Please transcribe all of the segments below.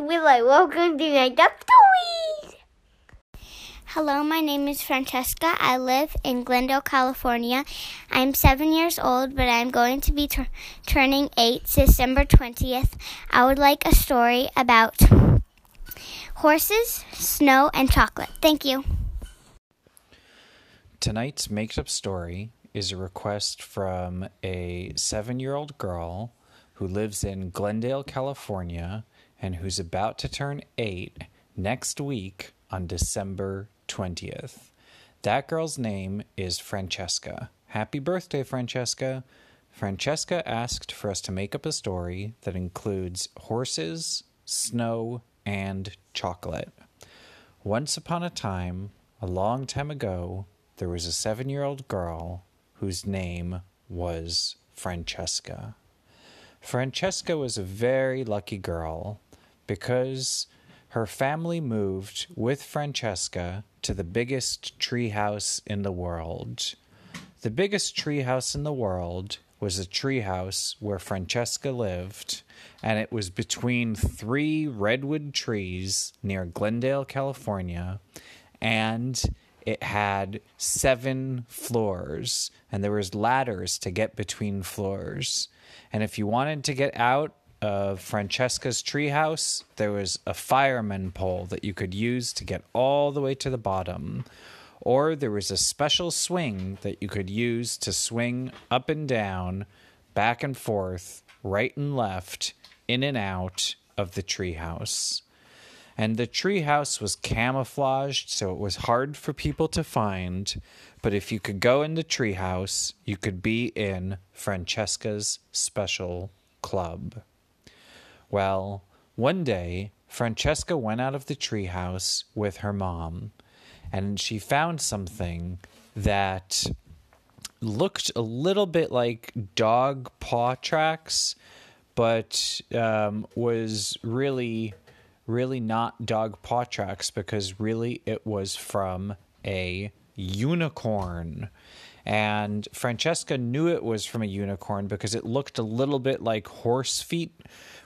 Willow. Welcome to Made Up Stories. Hello, my name is Francesca. I live in Glendale, California. I'm seven years old, but I'm going to be tur- turning eight December 20th. I would like a story about horses, snow, and chocolate. Thank you. Tonight's made up story is a request from a seven year old girl who lives in Glendale, California, and who's about to turn eight next week on December 20th. That girl's name is Francesca. Happy birthday, Francesca! Francesca asked for us to make up a story that includes horses, snow, and chocolate. Once upon a time, a long time ago, there was a seven year old girl whose name was Francesca. Francesca was a very lucky girl because her family moved with Francesca to the biggest treehouse in the world. The biggest treehouse in the world was a treehouse where Francesca lived, and it was between three redwood trees near Glendale, California, and it had seven floors, and there was ladders to get between floors. And if you wanted to get out of Francesca's treehouse, there was a fireman pole that you could use to get all the way to the bottom. Or there was a special swing that you could use to swing up and down, back and forth, right and left, in and out of the treehouse. And the treehouse was camouflaged, so it was hard for people to find. But if you could go in the treehouse, you could be in Francesca's special club. Well, one day, Francesca went out of the treehouse with her mom, and she found something that looked a little bit like dog paw tracks, but um, was really, really not dog paw tracks because really it was from a unicorn. And Francesca knew it was from a unicorn because it looked a little bit like horse feet,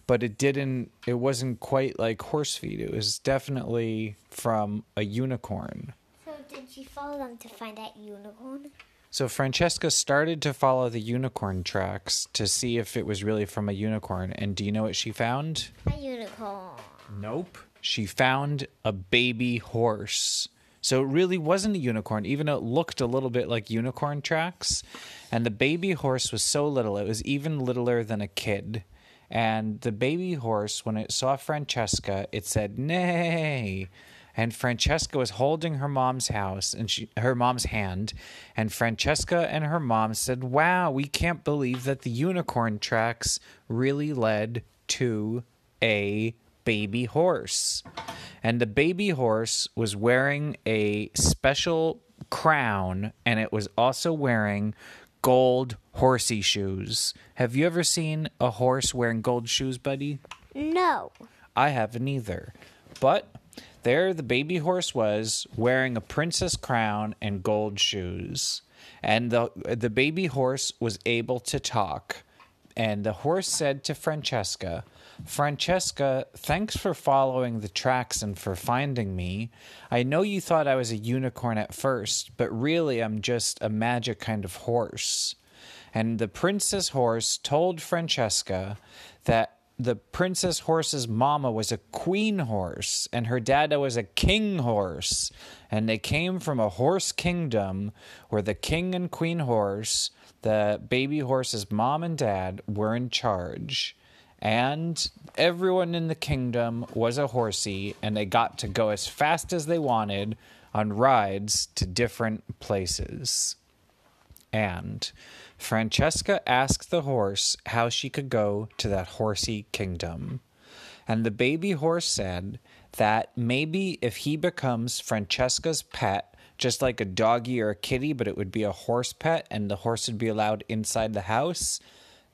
but it didn't, it wasn't quite like horse feet. It was definitely from a unicorn. So, did she follow them to find that unicorn? So Francesca started to follow the unicorn tracks to see if it was really from a unicorn. And do you know what she found? A unicorn. Nope. She found a baby horse. So it really wasn't a unicorn, even though it looked a little bit like unicorn tracks. And the baby horse was so little, it was even littler than a kid. And the baby horse, when it saw Francesca, it said, Nay. And Francesca was holding her mom's house and she, her mom's hand. And Francesca and her mom said, Wow, we can't believe that the unicorn tracks really led to a baby horse. And the baby horse was wearing a special crown and it was also wearing gold horsey shoes. Have you ever seen a horse wearing gold shoes, buddy? No. I haven't either. But there the baby horse was wearing a princess crown and gold shoes. And the the baby horse was able to talk. And the horse said to Francesca, Francesca, thanks for following the tracks and for finding me. I know you thought I was a unicorn at first, but really I'm just a magic kind of horse. And the princess horse told Francesca that the princess horse's mama was a queen horse and her dada was a king horse. And they came from a horse kingdom where the king and queen horse, the baby horse's mom and dad, were in charge and everyone in the kingdom was a horsey, and they got to go as fast as they wanted on rides to different places. And Francesca asked the horse how she could go to that horsey kingdom. And the baby horse said that maybe if he becomes Francesca's pet, just like a doggy or a kitty, but it would be a horse pet, and the horse would be allowed inside the house,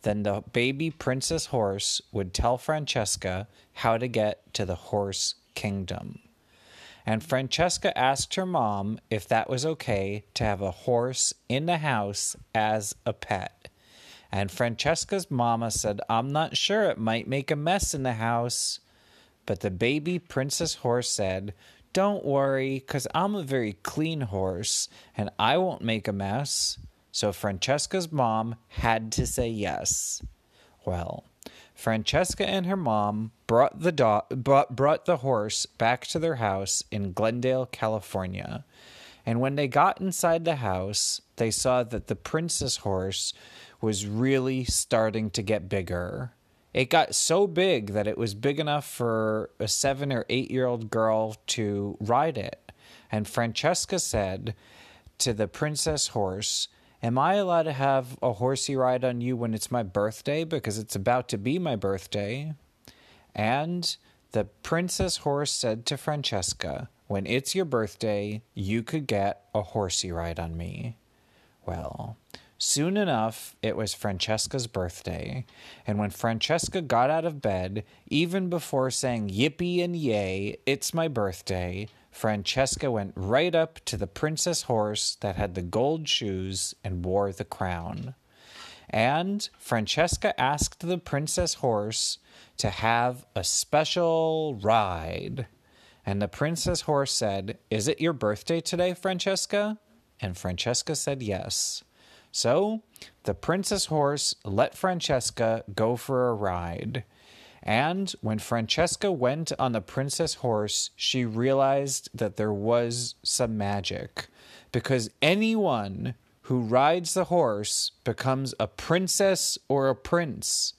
then the baby princess horse would tell Francesca how to get to the horse kingdom. And Francesca asked her mom if that was okay to have a horse in the house as a pet. And Francesca's mama said, I'm not sure, it might make a mess in the house. But the baby princess horse said, Don't worry, because I'm a very clean horse and I won't make a mess. So Francesca's mom had to say yes. Well, Francesca and her mom brought the dog, brought, brought the horse back to their house in Glendale, California. And when they got inside the house, they saw that the princess horse was really starting to get bigger. It got so big that it was big enough for a seven or eight year old girl to ride it. And Francesca said to the princess horse, Am I allowed to have a horsey ride on you when it's my birthday? Because it's about to be my birthday. And the princess horse said to Francesca, When it's your birthday, you could get a horsey ride on me. Well, soon enough, it was Francesca's birthday, and when Francesca got out of bed, even before saying yippee and yay, it's my birthday, Francesca went right up to the princess horse that had the gold shoes and wore the crown. And Francesca asked the princess horse to have a special ride. And the princess horse said, Is it your birthday today, Francesca? And Francesca said yes. So the princess horse let Francesca go for a ride. And when Francesca went on the princess horse, she realized that there was some magic. Because anyone who rides the horse becomes a princess or a prince.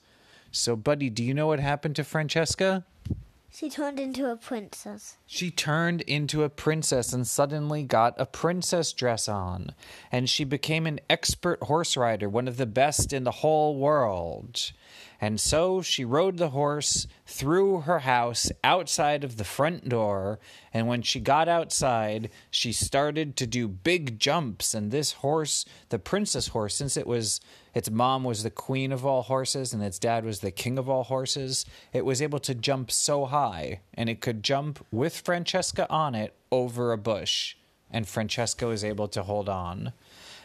So, buddy, do you know what happened to Francesca? She turned into a princess. She turned into a princess and suddenly got a princess dress on. And she became an expert horse rider, one of the best in the whole world. And so she rode the horse through her house outside of the front door. And when she got outside, she started to do big jumps. And this horse, the princess horse, since it was its mom was the queen of all horses and its dad was the king of all horses, it was able to jump so high. And it could jump with Francesca on it over a bush. And Francesca was able to hold on.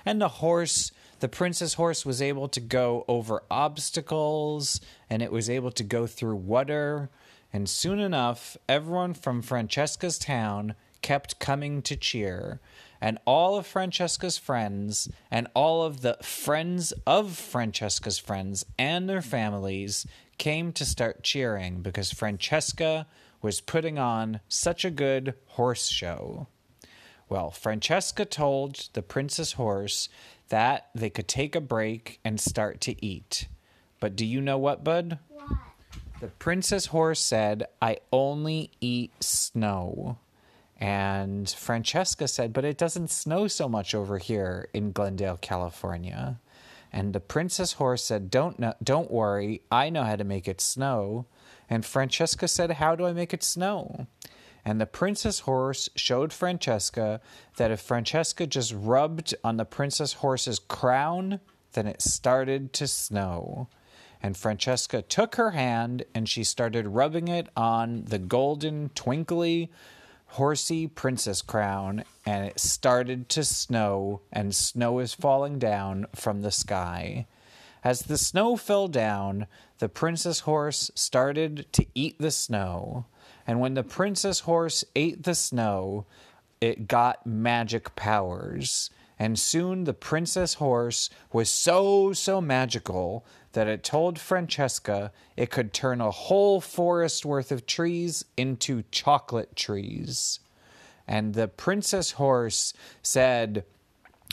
And the horse the prince's horse was able to go over obstacles and it was able to go through water. And soon enough, everyone from Francesca's town kept coming to cheer. And all of Francesca's friends and all of the friends of Francesca's friends and their families came to start cheering because Francesca was putting on such a good horse show. Well, Francesca told the princess horse that they could take a break and start to eat. But do you know what, Bud? What? The princess horse said, I only eat snow. And Francesca said, But it doesn't snow so much over here in Glendale, California. And the princess horse said, Don't, know, don't worry, I know how to make it snow. And Francesca said, How do I make it snow? And the princess horse showed Francesca that if Francesca just rubbed on the princess horse's crown, then it started to snow. And Francesca took her hand and she started rubbing it on the golden, twinkly, horsey princess crown, and it started to snow, and snow is falling down from the sky. As the snow fell down, the princess horse started to eat the snow. And when the princess horse ate the snow, it got magic powers. And soon the princess horse was so, so magical that it told Francesca it could turn a whole forest worth of trees into chocolate trees. And the princess horse said,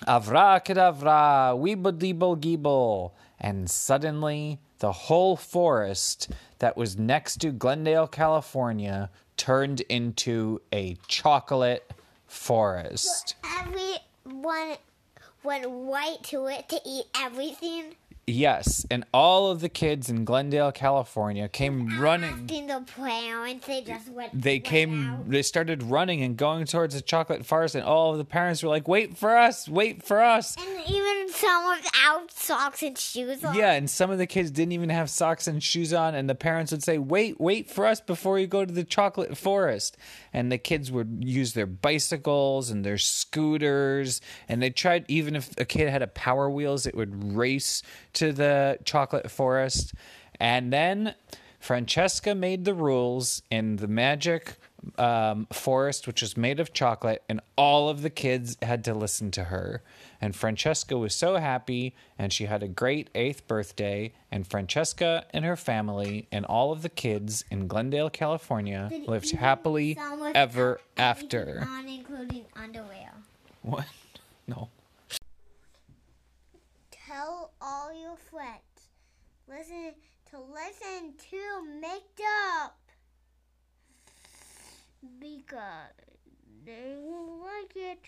Avra kedavra, weeble geeble. And suddenly the whole forest that was next to Glendale, California, turned into a chocolate forest. Everyone went right to it to eat everything. Yes, and all of the kids in Glendale, California came running. Asking the parents, they just went. They came, out. they started running and going towards the chocolate forest, and all of the parents were like, Wait for us, wait for us. and even some without socks and shoes on. Yeah, and some of the kids didn't even have socks and shoes on, and the parents would say, "Wait, wait for us before you go to the chocolate forest." And the kids would use their bicycles and their scooters, and they tried. Even if a kid had a Power Wheels, it would race to the chocolate forest. And then Francesca made the rules in the magic um, forest, which was made of chocolate, and all of the kids had to listen to her. And Francesca was so happy, and she had a great eighth birthday. And Francesca and her family and all of the kids in Glendale, California, lived happily ever after. On including underwear. What? No. Tell all friends. Listen to listen to Make Up because they will like it.